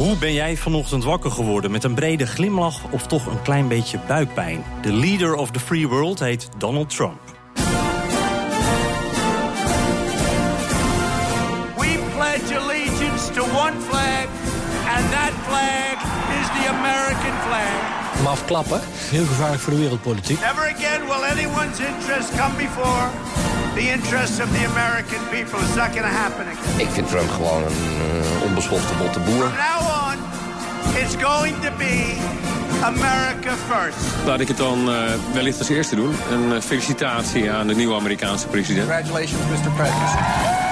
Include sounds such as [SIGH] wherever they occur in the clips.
Hoe ben jij vanochtend wakker geworden? Met een brede glimlach of toch een klein beetje buikpijn? De leader of the free world heet Donald Trump. We pledge allegiance to one flag, and that flag is the American flag. hem afklappen. Heel gevaarlijk voor de wereldpolitiek. Never again will anyone's interest come before the interests of the American people. It's not going to happen again. Ik vind Trump gewoon een uh, onbeschofte botte boer. From now on, it's going to be America first. Laat ik het dan uh, wellicht als eerste doen. Een uh, felicitatie aan de nieuwe Amerikaanse president. Congratulations, Mr. President.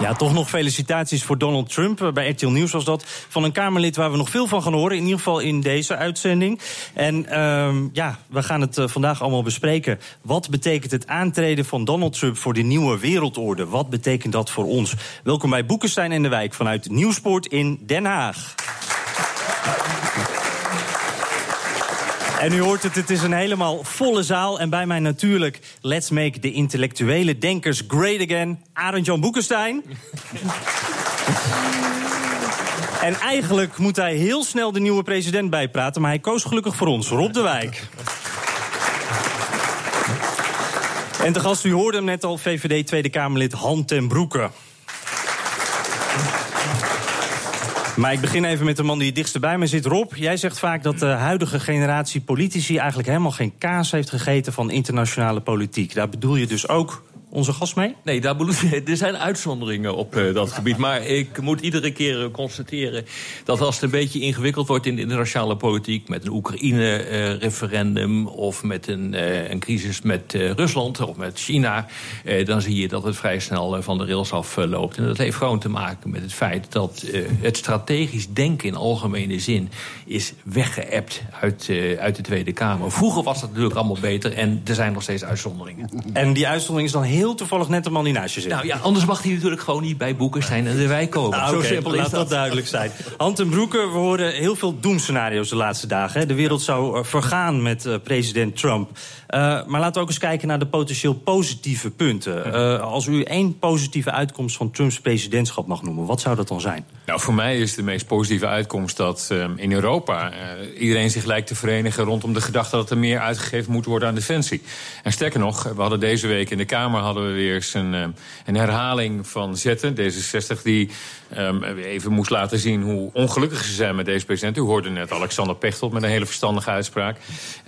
Ja, toch nog felicitaties voor Donald Trump. Bij RTL Nieuws was dat. Van een Kamerlid waar we nog veel van gaan horen. In ieder geval in deze uitzending. En uh, ja, we gaan het uh, vandaag allemaal bespreken. Wat betekent het aantreden van Donald Trump voor de nieuwe wereldorde? Wat betekent dat voor ons? Welkom bij Boekenstein en de Wijk vanuit Nieuwsport in Den Haag. En u hoort het, het is een helemaal volle zaal. En bij mij natuurlijk, let's make the intellectuele denkers great again. Arend Jan Boekenstein. en eigenlijk moet hij heel snel de nieuwe president bijpraten. Maar hij koos gelukkig voor ons, Rob de Wijk. En te gast, u hoorde hem net al, VVD Tweede Kamerlid Han ten Broeke. Maar ik begin even met de man die het dichtst bij me zit. Rob, jij zegt vaak dat de huidige generatie politici... eigenlijk helemaal geen kaas heeft gegeten van internationale politiek. Daar bedoel je dus ook onze gast mee? Nee, daar bedoel, [LAUGHS] er zijn uitzonderingen op uh, dat gebied. Maar ik moet iedere keer uh, constateren dat als het een beetje ingewikkeld wordt in de internationale politiek... met een Oekraïne-referendum uh, of met een, een crisis met Rusland of met China... dan zie je dat het vrij snel van de rails afloopt. En dat heeft gewoon te maken met het feit dat het strategisch denken in algemene zin... is weggeëpt uit, uit de Tweede Kamer. Vroeger was dat natuurlijk allemaal beter en er zijn nog steeds uitzonderingen. En die uitzondering is dan heel heel toevallig net de man die naast je zit. Nou ja, anders mag hij natuurlijk gewoon niet bij Boekenstein en de wijk [LAUGHS] komen. Nou, Zo okay, simpel is laat dat. dat duidelijk zijn. Hand en Broeke, we horen heel veel doemscenario's de laatste dagen. De wereld zou vergaan met uh, president Trump. Uh, maar laten we ook eens kijken naar de potentieel positieve punten. Uh, als u één positieve uitkomst van Trumps presidentschap mag noemen, wat zou dat dan zijn? Nou, voor mij is de meest positieve uitkomst dat uh, in Europa iedereen zich lijkt te verenigen rondom de gedachte dat er meer uitgegeven moet worden aan defensie. En sterker nog, we hadden deze week in de Kamer hadden we weer eens een, een herhaling van Zetten, D66, die um, even moest laten zien hoe ongelukkig ze zijn met deze president. U hoorde net Alexander Pechtold met een hele verstandige uitspraak.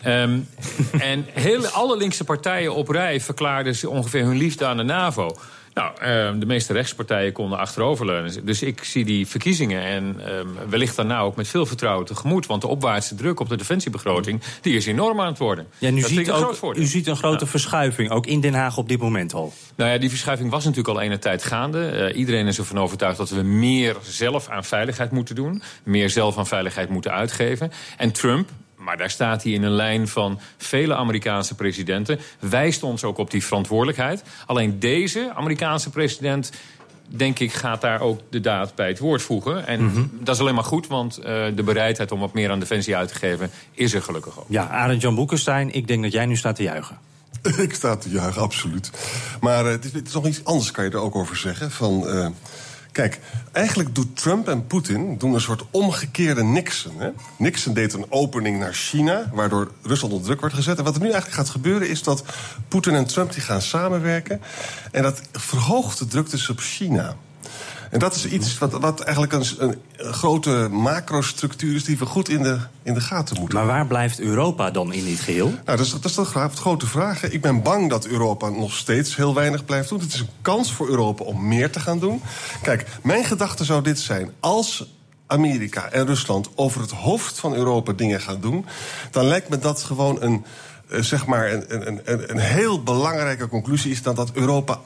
Um, [LAUGHS] en alle linkse partijen op rij verklaarden ze ongeveer hun liefde aan de NAVO. Nou, uh, de meeste rechtspartijen konden achteroverleunen. Dus ik zie die verkiezingen en uh, wellicht daarna ook met veel vertrouwen tegemoet. Want de opwaartse druk op de defensiebegroting die is enorm aan het worden. Ja, nu ziet ook, u ziet een grote ja. verschuiving, ook in Den Haag op dit moment al. Nou ja, die verschuiving was natuurlijk al enige tijd gaande. Uh, iedereen is ervan overtuigd dat we meer zelf aan veiligheid moeten doen. Meer zelf aan veiligheid moeten uitgeven. En Trump, maar daar staat hij in een lijn van vele Amerikaanse presidenten. Wijst ons ook op die verantwoordelijkheid. Alleen deze Amerikaanse president denk ik, gaat daar ook de daad bij het woord voegen. En mm -hmm. dat is alleen maar goed, want uh, de bereidheid om wat meer aan defensie uit te geven... is er gelukkig ook. Ja, Arend Jan Boekenstein, ik denk dat jij nu staat te juichen. [LAUGHS] ik sta te juichen, absoluut. Maar uh, het, is, het is nog iets anders, kan je er ook over zeggen. Van... Uh, Kijk, eigenlijk doet Trump en Poetin doen een soort omgekeerde Nixon. Hè? Nixon deed een opening naar China, waardoor Rusland onder druk werd gezet. En wat er nu eigenlijk gaat gebeuren is dat Poetin en Trump die gaan samenwerken. En dat verhoogt de druk dus op China. En dat is iets wat, wat eigenlijk een, een, grote macrostructuur is die we goed in de, in de gaten moeten Maar waar blijft Europa dan in dit geheel? Nou, dat is, dat is de grote vraag. Ik ben bang dat Europa nog steeds heel weinig blijft doen. Het is een kans voor Europa om meer te gaan doen. Kijk, mijn gedachte zou dit zijn. Als Amerika en Rusland over het hoofd van Europa dingen gaan doen... dan lijkt me dat gewoon een, zeg maar een, een, een, een heel belangrijke conclusie is... dan dat Europa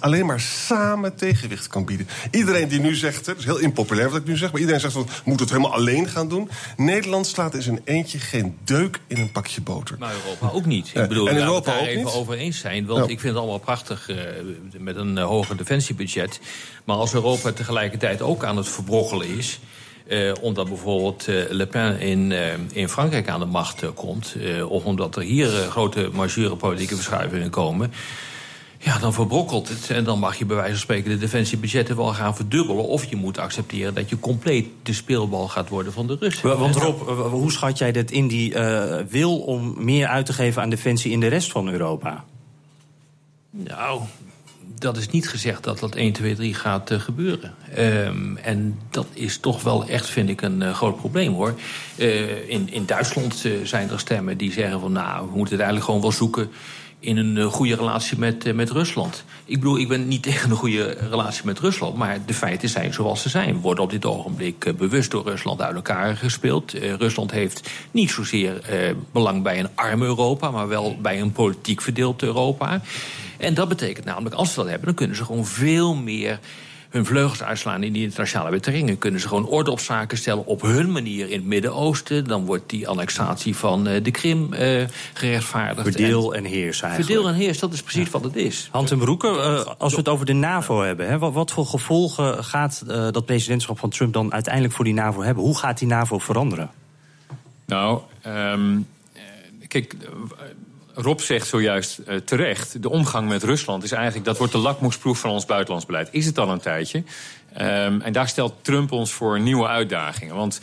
alleen maar samen tegenwicht kan bieden. Iedereen die nu zegt, het is heel impopulair wat ik nu zeg... maar iedereen zegt, we moeten het helemaal alleen gaan doen. Nederland slaat in zijn eentje geen deuk in een pakje boter. Maar Europa ook niet. Ik bedoel, en Europa even over eens zijn. Want ik vind het allemaal prachtig uh, met een uh, hoger defensiebudget. Maar als Europa tegelijkertijd ook aan het verbrokkelen is... Uh, omdat bijvoorbeeld uh, Le Pen in, uh, in Frankrijk aan de macht komt... of omdat er hier grote majeure politieke verschuivingen komen... Ja, dan verbrokkelt het. En dan mag je bij wijze van spreken de defensiebudgetten wel gaan verdubbelen. Of je moet accepteren dat je compleet de speelbal gaat worden van de Russen. Want Rob, hoe schat jij dat in die wil om meer uit te geven aan defensie in de rest van Europa? Nou, dat is niet gezegd dat dat 1, 2, 3 gaat uh, gebeuren. Um, en dat is toch wel echt, vind ik, een uh, groot probleem hoor. Uh, in, in Duitsland zijn er stemmen die zeggen van nou, we moeten het eigenlijk gewoon wel zoeken in een goede relatie met, met Rusland. Ik bedoel, ik ben niet [LAUGHS] tegen een goede relatie met Rusland... maar de feiten zijn zoals ze zijn. We worden op dit ogenblik bewust door Rusland uit elkaar gespeeld. Rusland heeft niet zozeer belang bij een arm Europa... maar wel bij een politiek verdeeld Europa... En dat betekent namelijk, als ze dat hebben, dan kunnen ze gewoon veel meer hun vleugels uitslaan in die internationale betrekkingen. Kunnen ze gewoon orde op zaken stellen op hun manier in het Midden-Oosten. Dan wordt die annexatie van uh, de Krim uh, gerechtvaardigd. Verdeel en heers eigenlijk. Verdeel en heers, dat is precies ja. wat het is. Hand en Broeke, uh, als we het over de NAVO hebben... Hè, wat, wat, voor gevolgen gaat dat presidentschap van Trump dan uiteindelijk voor die NAVO hebben? Hoe gaat die NAVO veranderen? Nou, um, kijk Rob zegt zojuist uh, terecht... de omgang met Rusland is eigenlijk... dat wordt de lakmoesproef van ons buitenlands beleid. Is het al een tijdje. Um, en daar stelt Trump ons voor nieuwe uitdagingen. Want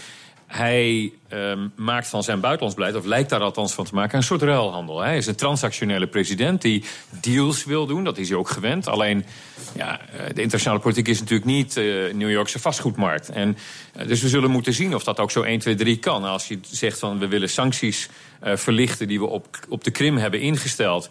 hij um, maakt van zijn buitenlands beleid, of lijkt daar althans van te maken, een soort ruilhandel. Hij is een transactionele president die deals wil doen, dat is hij ook gewend. Alleen, ja, eh, de internationale politiek is natuurlijk niet uh, New Yorkse vastgoedmarkt. En, uh, dus we zullen moeten zien of dat ook zo 1, 2, 3 kan. Als je zegt van we willen sancties verlichten die we op, op de Krim hebben ingesteld.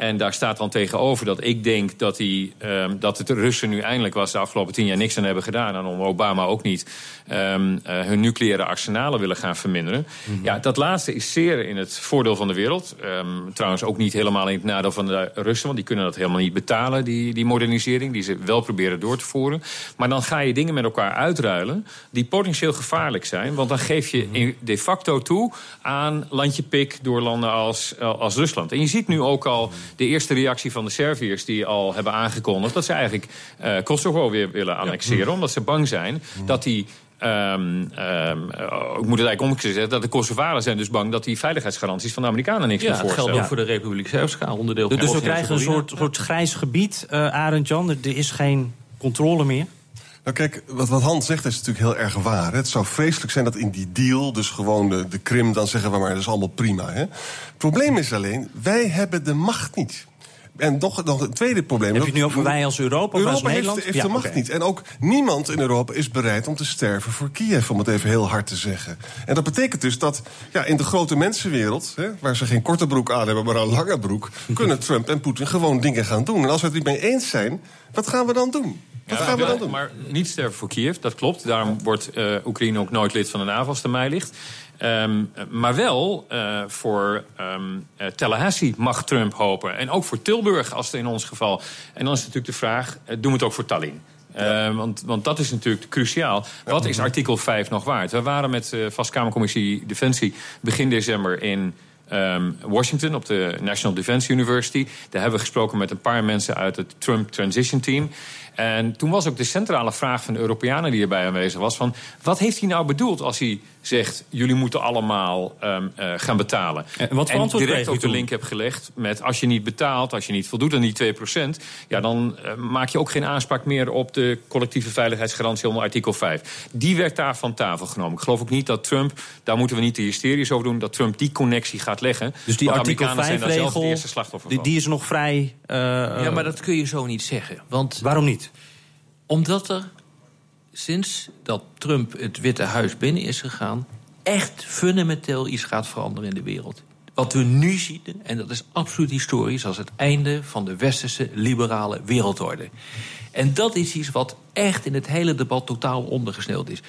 En daar staat dan tegenover dat ik denk dat, die, um, dat het de Russen nu eindelijk was de afgelopen tien jaar niks aan hebben gedaan. En om Obama ook niet um, uh, hun nucleaire arsenalen willen gaan verminderen. Mm -hmm. Ja, dat laatste is zeer in het voordeel van de wereld. Um, trouwens ook niet helemaal in het nadeel van de Russen. Want die kunnen dat helemaal niet betalen, die, die modernisering. Die ze wel proberen door te voeren. Maar dan ga je dingen met elkaar uitruilen die potentieel gevaarlijk zijn. Want dan geef je in de facto toe aan landje pik door landen als, als Rusland. En je ziet nu ook al de eerste reactie van de Serviërs die al hebben aangekondigd... dat ze eigenlijk uh, Kosovo weer willen annexeren. Ja. Omdat ze bang zijn dat die Um, um, ik moet het eigenlijk omgekeerd zeggen, dat de Kosovaren zijn dus bang dat die veiligheidsgaranties van de Amerikanen niks ja, meer voorstellen. Dat geldt ook voor de Republiek Srpska, onderdeel van Dus we krijgen een soort, soort grijs gebied, uh, Arend Jan. Er is geen controle meer. Nou kijk, wat, wat Hans zegt is natuurlijk heel erg waar. Het zou vreselijk zijn dat in die deal, dus gewoon de, de Krim... dan zeggen we maar, dat is allemaal prima. Hè? Het probleem is alleen, wij hebben de macht niet. En nog, nog een tweede probleem. Heb je het nu over wij als Europa, Europa als Nederland? heeft, heeft ja, de macht okay. niet. En ook niemand in Europa is bereid om te sterven voor Kiev, om het even heel hard te zeggen. En dat betekent dus dat ja, in de grote mensenwereld, hè, waar ze geen korte broek aan hebben, maar een lange broek, [LAUGHS] kunnen Trump en Poetin gewoon dingen gaan doen. En als we het niet mee eens zijn, wat gaan we dan doen? Wat gaan we dan doen? Maar niet sterven voor Kiev, dat klopt. Daarom wordt uh, Oekraïne ook nooit lid van de NAVO als het mij ligt. Um, maar wel uh, voor um, uh, Tallahassee mag Trump hopen. En ook voor Tilburg, als het in ons geval. En dan is natuurlijk de vraag, uh, doen we het ook voor Tallinn? Ja. Uh, want, want dat is natuurlijk cruciaal. Wat is artikel 5 nog waard? We waren met de Vastkamercommissie Defensie begin december in um, Washington op de National Defense University. Daar hebben we gesproken met een paar mensen uit het Trump Transition Team. En toen was ook de centrale vraag van de Europeanen die erbij aanwezig was... van wat heeft hij nou bedoeld als hij zegt... jullie moeten allemaal um, uh, gaan betalen. En, wat en direct ook de link heb gelegd met... als je niet betaalt, als je niet voldoet aan die 2% ja, dan uh, maak je ook geen aanspraak meer op de collectieve veiligheidsgarantie onder artikel 5. Die werd daar van tafel genomen. Ik geloof ook niet dat Trump, daar moeten we niet de hysterisch over doen... dat Trump die connectie gaat leggen. Dus die artikel 5-regel, die, die is nog vrij... Uh, ja, maar dat kun je zo niet zeggen. Want Waarom niet? Omdat er sinds dat Trump het Witte Huis binnen is gegaan... echt fundamenteel iets gaat veranderen in de wereld. Wat we nu zien, en dat is absoluut historisch... als het einde van de westerse liberale wereldorde. En dat is iets wat echt in het hele debat totaal ondergesneeuwd is.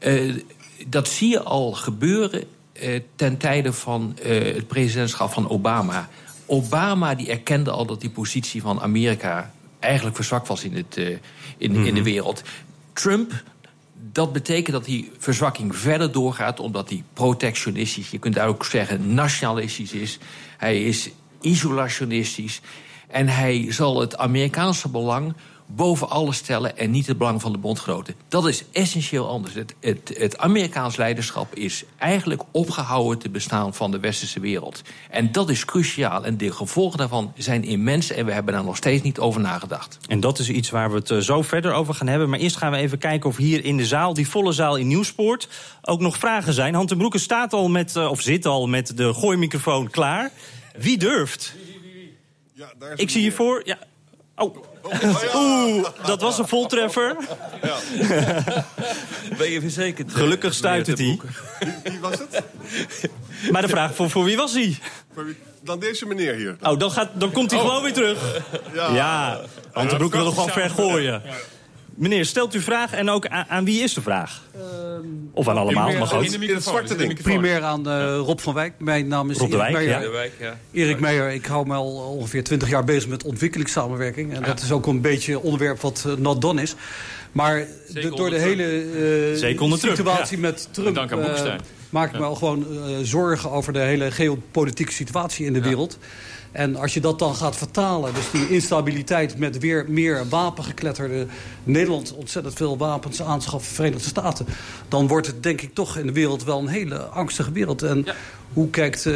Uh, dat zie je al gebeuren uh, ten tijde van uh, het presidentschap van Obama. Obama die erkende al dat die positie van Amerika eigenlijk verzwakt was in, het, uh, in, in de Mhm. wereld. Trump, dat betekent dat die verzwakking verder doorgaat, omdat hij protectionistisch, je kunt daar ook zeggen nationalistisch is. Hij is isolationistisch. En hij zal het Amerikaanse belang boven alles stellen en niet het belang van de bondgenoten. Dat is essentieel anders. Het, het, het Amerikaans leiderschap is eigenlijk opgehouden te bestaan van de westerse wereld. En dat is cruciaal. En de gevolgen daarvan zijn immens en we hebben daar nog steeds niet over nagedacht. En dat is iets waar we het eh, zo verder over gaan hebben. Maar eerst gaan we even kijken of hier in de zaal, die volle zaal in Nieuwspoort, ook nog vragen zijn. Han ten Broeke staat al met, eh, of zit al met de gooimicrofoon klaar. Wie durft? Ik zie je voor. Ja. Oh. Oeh, dat was een voltreffer. [LAUGHS] Ben je verzekerd? Gelukkig stuit het hij. Wie was het? Maar de vraag voor, voor wie was hij? Dan deze meneer hier. Oh, dan, gaat, dan komt hij gewoon weer terug. Ja. Ja, Han ten Broeke wil er gewoon ver gooien. Meneer, stelt uw vraag en ook aan, aan wie is de vraag? Of aan allemaal, mag ook. In het zwarte ding. Primair aan eh, Rob van Wijk. Mijn naam is Rob de Erik Wijk, Meijer. ja. De wijk, ja. Erik Meijer, ik hou me al ongeveer 20 jaar bezig met ontwikkelingssamenwerking. En dat is ook een beetje een onderwerp wat eh, not done is. Maar de- door de hele eh, situatie met Trump... Dank aan maak ik me al gewoon zorgen over de hele geopolitieke situatie in de wereld. En als je dat dan gaat vertalen, dus die instabiliteit met weer meer wapengekletterde Nederland ontzettend veel wapens aanschaffen, Verenigde Staten, dan wordt het denk ik toch in de wereld wel een hele angstige wereld. En hoe kijkt eh,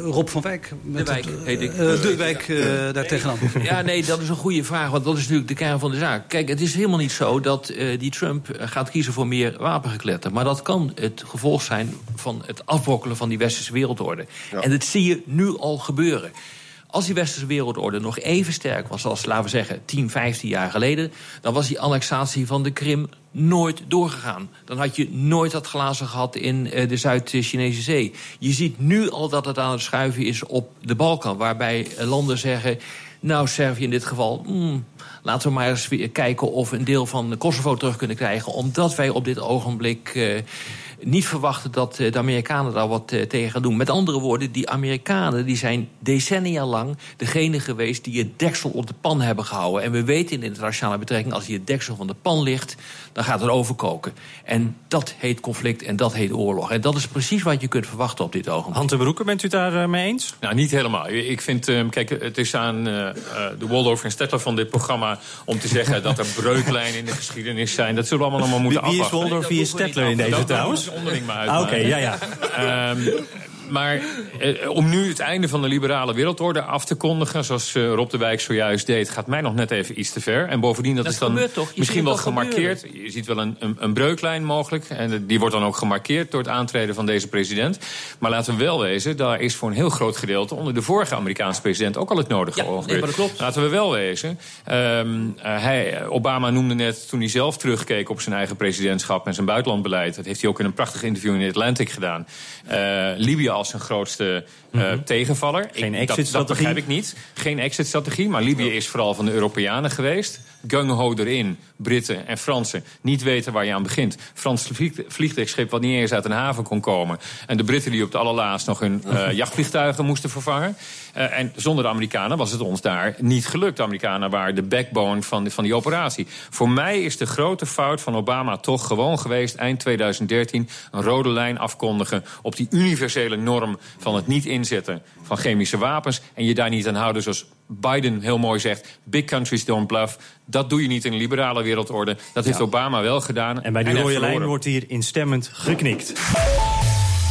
Rob van Wijk met De Wijk, het, eh, eh, de Wijk eh, daar tegenaan? [LAUGHS] Ja, nee, dat is een goede vraag, want dat is natuurlijk de kern van de zaak. Kijk, het is helemaal niet zo dat eh, die Trump gaat kiezen voor meer wapengekletter. Maar dat kan het gevolg zijn van het afbrokkelen van die westerse wereldorde. En dat zie je nu al gebeuren. Als die westerse wereldorde nog even sterk was als, laten we zeggen, 10, 15 jaar geleden... dan was die annexatie van de Krim nooit doorgegaan. Dan had je nooit dat glazen gehad in eh, de Zuid-Chinese Zee. Je ziet nu al dat het aan het schuiven is op de Balkan... waarbij eh, landen zeggen, nou Servië in dit geval... hmm, laten we maar eens kijken of we een deel van Kosovo terug kunnen krijgen... omdat wij op dit ogenblik... eh, niet verwachten dat eh, de Amerikanen daar wat eh, tegen gaan doen. Met andere woorden, die Amerikanen die zijn decennia lang degene geweest die het deksel op de pan hebben gehouden. En we weten in de internationale betrekking, als hier het deksel van de pan ligt, dan gaat het overkoken. En dat heet conflict en dat heet oorlog. En dat is precies wat je kunt verwachten op dit ogenblik. Han ten Broeke, bent u het daar eh, mee eens? Nou, niet helemaal. Ik vind, kijk, het is aan eh, eh, de Waldorf en Stettler van dit programma om te zeggen dat er breuklijnen in de geschiedenis zijn. Dat zullen we allemaal nog maar moeten Wie, wie is afwachten. Waldorf, wie is Stettler in deze trouwens? Onderling maar Ah, Oké, uitmaken. ja, ja. Ehm, maar eh, om nu het einde van de liberale wereldorde af te kondigen... zoals eh, Rob de Wijk zojuist deed, gaat mij nog net even iets te ver. En bovendien, dat, Dat is dan toch? Misschien wel gemarkeerd. Je ziet wel een, een, een breuklijn mogelijk. En die wordt dan ook gemarkeerd door het aantreden van deze president. Maar laten we wel wezen, daar is voor een heel groot gedeelte... onder de vorige Amerikaanse president ook al het nodige Ja, nee, gebeurd. maar dat klopt. Laten we wel wezen. ehm, eh, hij, Obama noemde net, toen hij zelf terugkeek op zijn eigen presidentschap... en zijn buitenlandbeleid, dat heeft hij ook in een prachtig interview in The Atlantic gedaan... eh, Libië als zijn grootste eh, tegenvaller. Mhm. Geen Ik- dat- exit-strategie. Dat begrijp ik niet. Geen exit-strategie, maar Libië is vooral van de Europeanen geweest. Gung-ho erin, Britten en Fransen. Niet weten waar je aan begint. Frans vlieg- vliegtuigschip wat niet eens uit een haven kon komen. En de Britten die op het allerlaatst nog hun eh, [LAUGHS] jachtvliegtuigen moesten vervangen. Eh, en zonder de Amerikanen was het ons daar niet gelukt. De Amerikanen waren de backbone van, die- van die operatie. Voor mij is de grote fout van Obama toch gewoon geweest... eind 2013 een rode lijn afkondigen... op die universele norm van het niet inzetten van chemische wapens... en je daar niet aan houden zoals Biden heel mooi zegt... big countries don't bluff. Dat doe je niet in een liberale wereldorde. Dat heeft Obama wel gedaan. En bij die rode lijn wordt hier instemmend geknikt.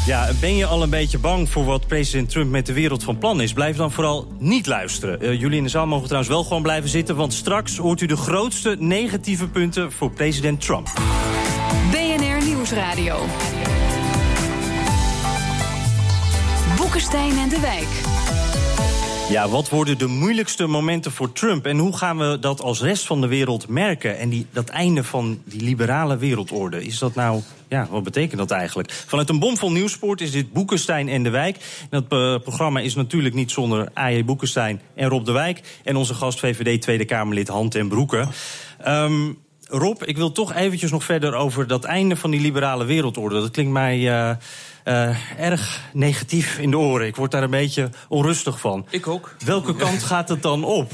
Ja, ben je al een beetje bang voor wat president Trump met de wereld van plan is? Blijf dan vooral niet luisteren. Eh, jullie in de zaal mogen trouwens wel gewoon blijven zitten... want straks hoort u de grootste negatieve punten voor president Trump. BNR Nieuwsradio. Boekenstein en de Wijk. Ja, wat worden de moeilijkste momenten voor Trump? En hoe gaan we dat als rest van de wereld merken? En die, dat einde van die liberale wereldorde, is dat nou... Ja, wat betekent dat eigenlijk? Vanuit een bomvol nieuwspoort is dit Boekenstein en de Wijk. En dat eh, programma is natuurlijk niet zonder A.J. Boekenstein en Rob de Wijk... en onze gast VVD Tweede Kamerlid Han ten Broeke. Ehm, Rob, ik wil toch eventjes nog verder over dat einde van die liberale wereldorde. Dat klinkt mij uh, uh, erg negatief in de oren. Ik word daar een beetje onrustig van. Ik ook. Welke kant [LAUGHS] gaat het dan op?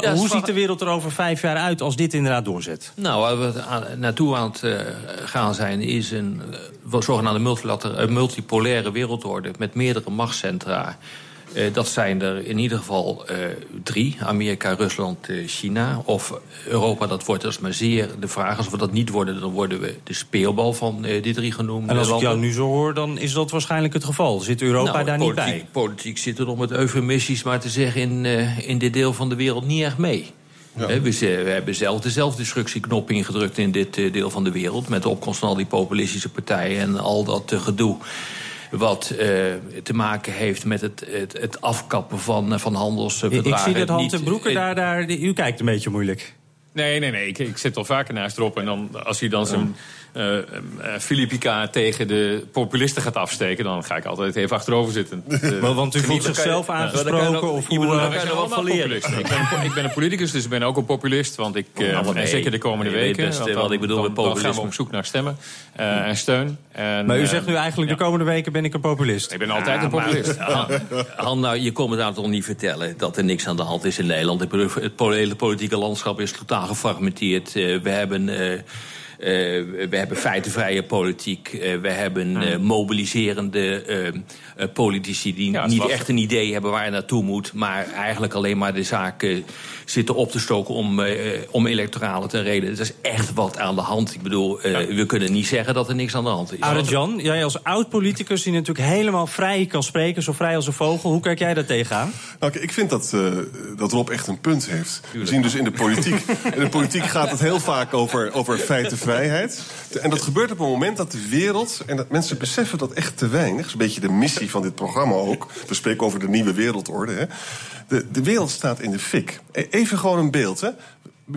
Ja, hoe ziet de wereld er over vijf jaar uit als dit inderdaad doorzet? Nou, waar we aan, naartoe aan het uh, gaan zijn... is een zogenaamde multipolaire wereldorde... met meerdere machtscentra... Uh, dat zijn er in ieder geval uh, drie. Amerika, Rusland, uh, China. Of Europa, dat wordt dus maar zeer de vraag. Als we dat niet worden, dan worden we de speelbal van die drie genoemde En als landen. ik jou nu zo hoor, dan is dat waarschijnlijk het geval. Zit Europa nou, daar politiek, niet bij? Politiek zit er nog met eufemistisch maar te zeggen... in, in dit deel van de wereld niet echt mee. Ja. We, we, hebben zelf dezelfde destructieknop ingedrukt in dit deel van de wereld... met de opkomst van al die populistische partijen en al dat gedoe wat uh, te maken heeft met het, het, het afkappen van, van handelsverdragen. Ik zie dat Hans en Broeken daar, daar... U kijkt een beetje moeilijk. Nee, nee, nee. Ik, ik zit al vaker naast erop. En dan, als hij dan zijn uh, uh, Filippica tegen de populisten gaat afsteken... dan ga ik altijd even achterover zitten. Uh, [LAUGHS] maar want u voelt zichzelf je, aangesproken? Of hoe kan je wat van leren? Ik ben, ik ben een politicus, dus ik ben ook een populist. Want ik, uh, nou, nee, zeker de komende weken... Best, wat ik bedoel met populisme. Dan gaan we op zoek naar stemmen uh, en steun. En, maar u zegt nu eigenlijk, ja. de komende weken ben ik een populist. Ik ben altijd ah, een populist. Maar, Han, nou, je komt het nou toch niet vertellen... dat er niks aan de hand is in Nederland. Het hele politieke landschap is totaal gefragmenteerd. we hebben... Uh, we hebben feitenvrije politiek. Uh, we hebben uh, mobiliserende politici die ja, niet echt een idee hebben waar je naartoe moet. Maar eigenlijk alleen maar de zaken zitten op te stoken om, om electoralen te reden. Er is echt wat aan de hand. Ik bedoel, ja. we kunnen niet zeggen dat er niks aan de hand is. Arend Jan, jij als oud-politicus die natuurlijk helemaal vrij kan spreken, zo vrij als een vogel. Hoe kijk jij daar tegenaan? Nou, ik vind dat, dat Rob echt een punt heeft. We zien dus in de politiek. in de politiek gaat het heel vaak over, over feiten En dat gebeurt op het moment dat de wereld... en dat mensen beseffen dat echt te weinig... dat is een beetje de missie van dit programma ook. We spreken over de nieuwe wereldorde. Hè. De, de wereld staat in de fik. Even gewoon een beeld, hè.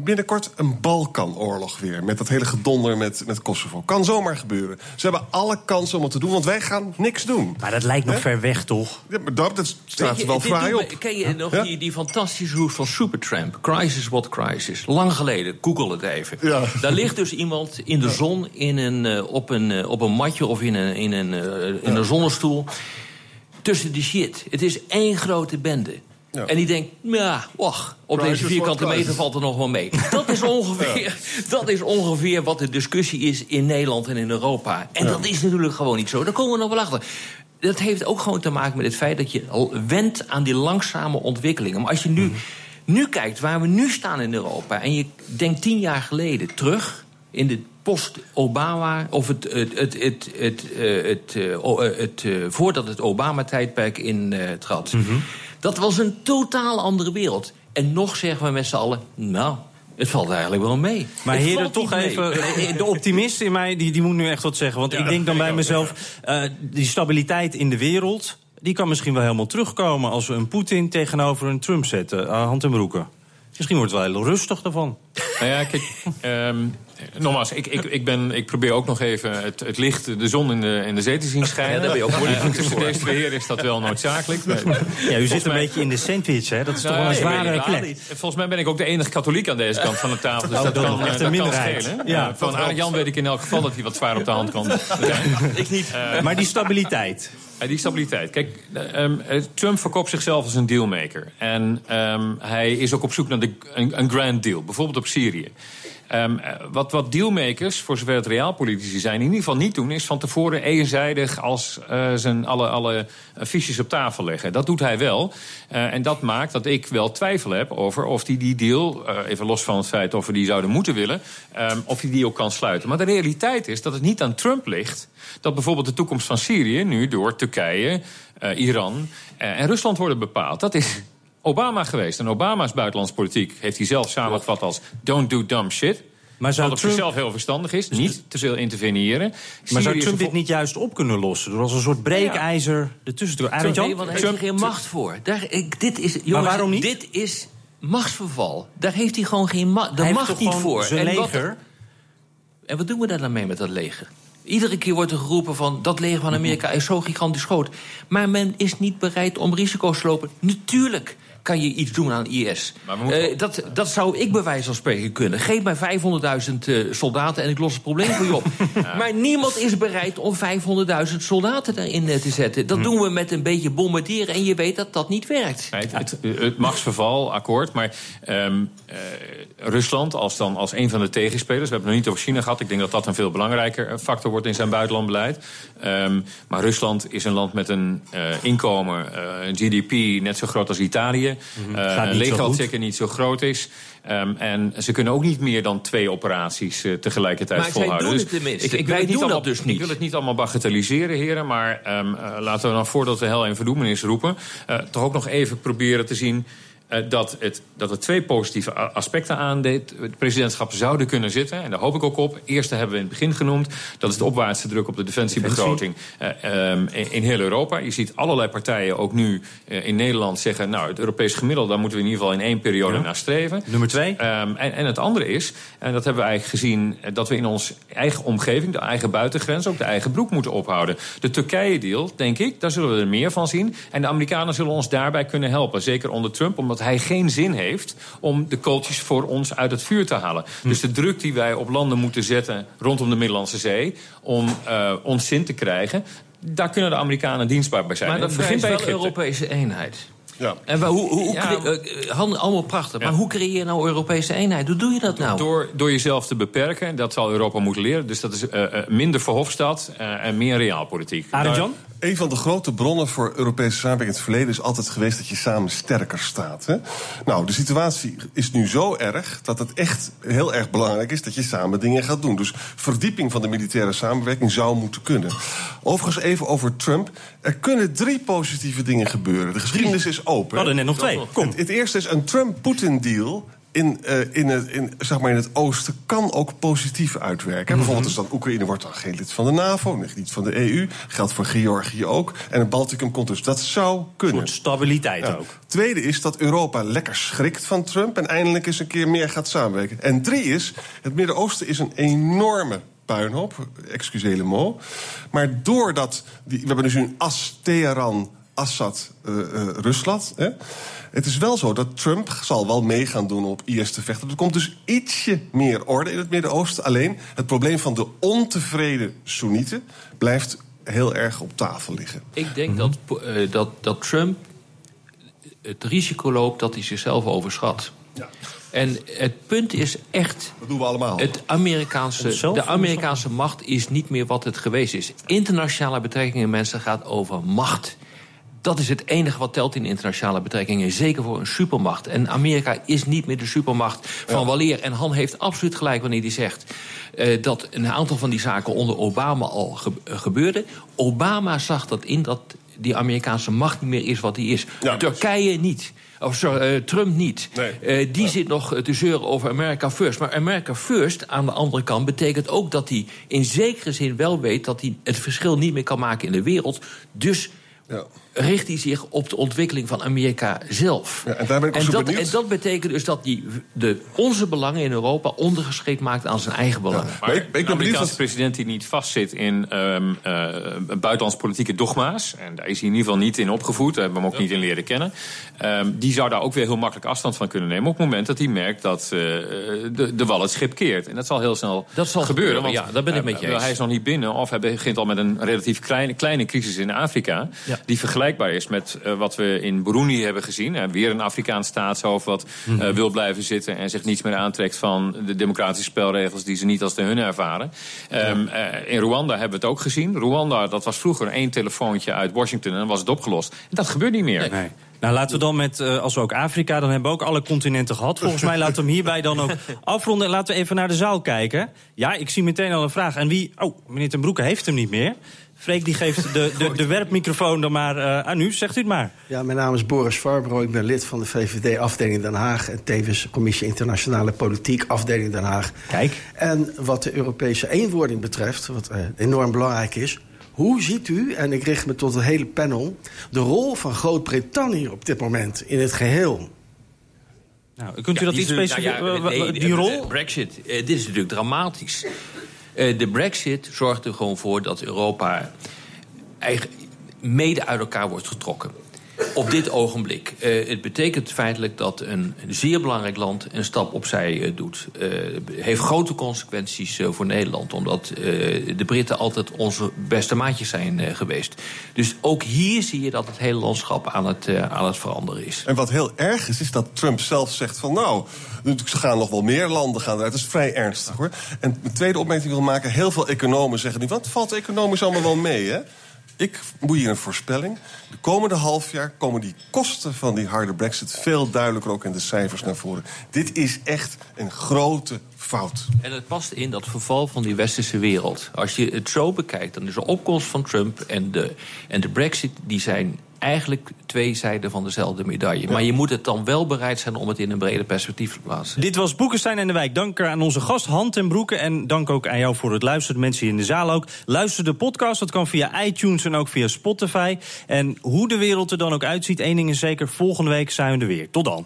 Binnenkort een Balkanoorlog weer. Met dat hele gedonder met, met Kosovo. Kan zomaar gebeuren. Ze hebben alle kansen om het te doen, want wij gaan niks doen. Maar dat lijkt nog He? ver weg, toch? Ja, maar dat, dat staat je, wel fraai op. Ken je nog ja? die, die fantastische route van Supertramp? Crisis what crisis. Lang geleden, google het even. Ja. Daar ligt dus iemand in de zon in een, uh, op, een, uh, op een matje of in een, in een, uh, in een zonnestoel. Tussen die shit. Het is één grote bende. Ja. En die denkt, ja, wacht, op deze vierkante meter valt er nog wel mee. [LAUGHS] Dat is, ongeveer, ja. dat is ongeveer wat de discussie is in Nederland en in Europa. En ja. dat is natuurlijk gewoon niet zo. Daar komen we nog wel achter. Dat heeft ook gewoon te maken met het feit dat je wendt aan die langzame ontwikkelingen. Maar als je nu, mm. nu kijkt waar we nu staan in Europa... en je denkt tien jaar geleden terug in de post-Obama, of het, het, het, het, het, het, het, het, voordat het Obama-tijdperk intrad. Mm -hmm. Dat was een totaal andere wereld. En nog zeggen we met z'n allen, nou, het valt eigenlijk wel mee. Maar het heren, toch even, de optimist in mij, die, die moet nu echt wat zeggen. Want ja, ik denk dan bij mezelf, uh, die stabiliteit in de wereld... die kan misschien wel helemaal terugkomen als we een Poetin tegenover een Trump zetten. Uh, hand en broeken. Misschien wordt het wel heel rustig daarvan. Nou ja, kijk, um, nogmaals, ik, ik, ik, ben, ik probeer ook nog even het, het licht, de zon in de, in de zee te zien schijnen. Ja, daar ben je ook moeilijk uh, Tussen deze twee heren is dat wel noodzakelijk. Ja, u zit een beetje in de sandwich, hè? Dat is nou, toch wel een zware nee. Volgens mij ben ik ook de enige katholiek aan deze kant van de tafel. Dus oh, dat, dat kan, echt dat een kan schelen. Ja, van Arjan Jan weet ik in elk geval dat hij wat zwaar op de hand kan. [LAUGHS] ik niet. Uh, maar die stabiliteit... Uh, die stabiliteit. Kijk, um, Trump verkoopt zichzelf als een dealmaker. En um, hij is ook op zoek naar de, een, een grand deal. Bijvoorbeeld op Syrië. Um, wat, wat dealmakers, voor zover het realpolitici zijn, in ieder geval niet doen, is van tevoren eenzijdig als uh, zijn alle, alle fiches op tafel leggen. Dat doet hij wel. En dat maakt dat ik wel twijfel heb over of hij die, die deal, even los van het feit of we die zouden moeten willen, um, of hij die ook kan sluiten. Maar de realiteit is dat het niet aan Trump ligt dat bijvoorbeeld de toekomst van Syrië nu door Turkije, Iran en Rusland worden bepaald. Dat is Obama geweest. En Obama's buitenlandspolitiek heeft hij zelf samengevat als don't do dumb shit. Maar zou wat op zichzelf heel verstandig is, niet te veel interveneren. Maar Syrië zou Trump dit niet juist op kunnen lossen? Door als een soort breekijzer ja. ertussen te doen? Nee, want hij heeft er geen macht voor. Daar, ik, dit is, jongens, maar waarom niet? Dit is machtsverval. Daar heeft hij gewoon geen macht. Daar mag niet voor. Zijn en leger. Wat, en wat doen we daar dan mee met dat leger? Iedere keer wordt er geroepen van dat leger van Amerika is zo gigantisch groot. Maar men is niet bereid om risico's te lopen. Natuurlijk. Kan je iets doen aan IS. Moeten Eh, dat, dat zou ik bij wijze van spreken kunnen. Geef mij 500.000 eh, soldaten en ik los het probleem voor je op. [LAUGHS] [LAUGHS] Maar niemand is bereid om 500.000 soldaten erin eh, te zetten. Dat doen we met een beetje bombarderen en je weet dat dat niet werkt. Nee, het, het, het machtsverval, akkoord. Maar ehm, eh, Rusland als, dan, als een van de tegenspelers... we hebben het nog niet over China gehad... ik denk dat dat een veel belangrijker factor wordt in zijn buitenlandbeleid. Ehm, maar Rusland is een land met een inkomen, een GDP... net zo groot als Italië. Eh, Mhm. Gaat een niet zo zeker niet groot is. Ehm, en ze kunnen ook niet meer dan twee operaties eh, tegelijkertijd Maar zij volhouden. doen Dus het tenminste. Ik, niet allemaal, dus niet. Ik wil het niet allemaal bagatelliseren, heren. Maar ehm, eh, laten we dan voordat we hel en verdoemenis roepen... eh, toch ook nog even proberen te zien... eh, dat, het, dat er twee positieve aspecten aan het presidentschap zouden kunnen zitten. En daar hoop ik ook op. Eerste hebben we in het begin genoemd. Dat is de opwaartse druk op de defensiebegroting eh, ehm, in, in heel Europa. Je ziet allerlei partijen ook nu eh, in Nederland zeggen... nou, het Europees gemiddelde, daar moeten we in ieder geval in één periode Ja. naar streven. Nummer twee. Ehm, en, en het andere is, en dat hebben we eigenlijk gezien... dat we in onze eigen omgeving, de eigen buitengrens... ook de eigen broek moeten ophouden. De Turkije-deal, denk ik, daar zullen we er meer van zien. En de Amerikanen zullen ons daarbij kunnen helpen. Zeker onder Trump, omdat hij geen zin heeft... om de kooltjes voor ons uit het vuur te halen. Hm. Dus de druk die wij op landen moeten zetten rondom de Middellandse Zee... om eh, ons zin te krijgen... Daar kunnen de Amerikanen dienstbaar bij zijn. Maar dat begint bij wel Egypte. Europese eenheid. Ja. En waar- hoe, hoe, hoe Ja. cre- eh, allemaal prachtig. Ja. Maar hoe creëer je nou Europese eenheid? Hoe doe je dat nou? Door, door jezelf te beperken, dat zal Europa moeten leren. Dus dat is eh, minder Verhofstadt eh, en meer realpolitiek. Arjan? Een van de grote bronnen voor Europese samenwerking in het verleden is altijd geweest dat je samen sterker staat. Hè? Nou, de situatie is nu zo erg dat het echt heel erg belangrijk is dat je samen dingen gaat doen. Dus verdieping van de militaire samenwerking zou moeten kunnen. Overigens even over Trump. Er kunnen drie positieve dingen gebeuren. De geschiedenis is open. We hadden net nog twee. Kom. Het, het eerste is een Trump-Poetin-deal. In, eh, in, het, in, zeg maar in het oosten kan ook positief uitwerken. Mhm. Bijvoorbeeld is dan Oekraïne wordt dan geen lid van de NAVO, niet van de EU. Geldt voor Georgië ook. En het Balticum komt dus. Dat zou Een kunnen. soort stabiliteit Ja. ook. Tweede is dat Europa lekker schrikt van Trump en eindelijk eens een keer meer gaat samenwerken. En drie is, het Midden-Oosten is een enorme puinhoop, excusez le mot. Maar doordat, die, we hebben dus een as Teheran, Assad, eh, eh, Rusland. Hè? Het is wel zo dat Trump zal wel mee gaan doen op IS te vechten. Er komt dus ietsje meer orde in het Midden-Oosten. Alleen het probleem van de ontevreden Soenieten blijft heel erg op tafel liggen. Ik denk dat, eh, dat, dat Trump het risico loopt dat hij zichzelf overschat. Ja. En het punt is echt. Dat doen we allemaal. Het Amerikaanse, Onszelf de Amerikaanse macht is niet meer wat het geweest is. Internationale betrekkingen, mensen, gaat over macht. Dat is het enige wat telt in internationale betrekkingen. Zeker voor een supermacht. En Amerika is niet meer de supermacht van waleer. En Han heeft absoluut gelijk wanneer hij zegt... eh, dat een aantal van die zaken onder Obama al ge eh, gebeurde. Obama zag dat in dat die Amerikaanse macht niet meer is wat die is. Ja, Turkije niet. Of sorry, eh, Trump niet. Nee. Die zit nog te zeuren over America First. Maar America First, aan de andere kant, betekent ook dat hij in zekere zin wel weet dat hij het verschil niet meer kan maken in de wereld. Dus Ja. Richt hij zich op de ontwikkeling van Amerika zelf. Ja, en daar ben ik ook en, zo dat, benieuwd. en dat betekent dus dat hij de, onze belangen in Europa ondergeschikt maakt aan zijn eigen belangen. Maar Maar ik- ik ben een Amerikaanse president die niet vastzit in ehm eh, buitenlands politieke dogma's... en daar is hij in ieder geval niet in opgevoed, daar hebben we hem ook niet in leren kennen... ehm, die zou daar ook weer heel makkelijk afstand van kunnen nemen... op het moment dat hij merkt dat eh, de, de wal het schip keert. En dat zal heel snel Dat zal gebeuren, ja, daar ben ik eh, met je eens. Hij is nog niet binnen, of hij begint al met een relatief kleine, kleine crisis in Afrika... Ja. die vergelijkbaar is met eh, wat we in Burundi hebben gezien. Eh, weer een Afrikaans staatshoofd wat Mhm. eh, wil blijven zitten... en zich niets meer aantrekt van de democratische spelregels... die ze niet als de hunne ervaren. Ehm, eh, in Rwanda hebben we het ook gezien. Rwanda, dat was vroeger één telefoontje uit Washington... en dan was het opgelost. En dat gebeurt niet meer. Nee. Nou, laten we dan met, als we ook Afrika, dan hebben we ook alle continenten gehad. Volgens mij laten we hem hierbij dan ook [LAUGHS] afronden. En laten we even naar de zaal kijken. Ja, ik zie meteen al een vraag. En wie? Oh, meneer Ten Broeke heeft hem niet meer. Freek die geeft de, de, de werpmicrofoon dan maar eh, aan u. Zegt u het maar. Ja, mijn naam is Boris Farbro. Ik ben lid van de VVD afdeling Den Haag... en tevens Commissie Internationale Politiek afdeling Den Haag. Kijk. En wat de Europese eenwording betreft, wat eh, enorm belangrijk is... hoe ziet u, en ik richt me tot het hele panel... de rol van Groot-Brittannië op dit moment in het geheel? Nou, kunt u dat iets zullen- specifiek... nou ja, eh, nee, die rol? Brexit, eh, dit is natuurlijk dramatisch. Eh, de Brexit zorgt er gewoon voor dat Europa mede uit elkaar wordt getrokken. Op dit ogenblik. Uh, het betekent feitelijk dat een, zeer belangrijk land een stap opzij uh, doet. Uh, heeft grote consequenties voor Nederland, omdat de Britten altijd onze beste maatjes zijn geweest. Dus ook hier zie je dat het hele landschap aan het, aan het veranderen is. En wat heel erg is, is dat Trump zelf zegt van nou, ze gaan nog wel meer landen gaan eruit. Dat is vrij ernstig hoor. En mijn tweede opmerking wil maken, heel veel economen zeggen nu, wat valt economisch allemaal wel mee hè? Ik moet hier een voorspelling. De komende half jaar komen die kosten van die harde brexit... veel duidelijker ook in de cijfers naar voren. Dit is echt een grote fout. En het past in dat verval van die westerse wereld. Als je het zo bekijkt, dan is de opkomst van Trump en de, en de brexit... die zijn eigenlijk twee zijden van dezelfde medaille. Maar je moet het dan wel bereid zijn om het in een breder perspectief te plaatsen. Dit was Boekenstein en de Wijk. Dank aan onze gast Hand en Broeken. En dank ook aan jou voor het luisteren. Mensen hier in de zaal ook. Luister de podcast. Dat kan via iTunes en ook via Spotify. En hoe de wereld er dan ook uitziet, één ding is zeker. Volgende week zijn we er weer. Tot dan.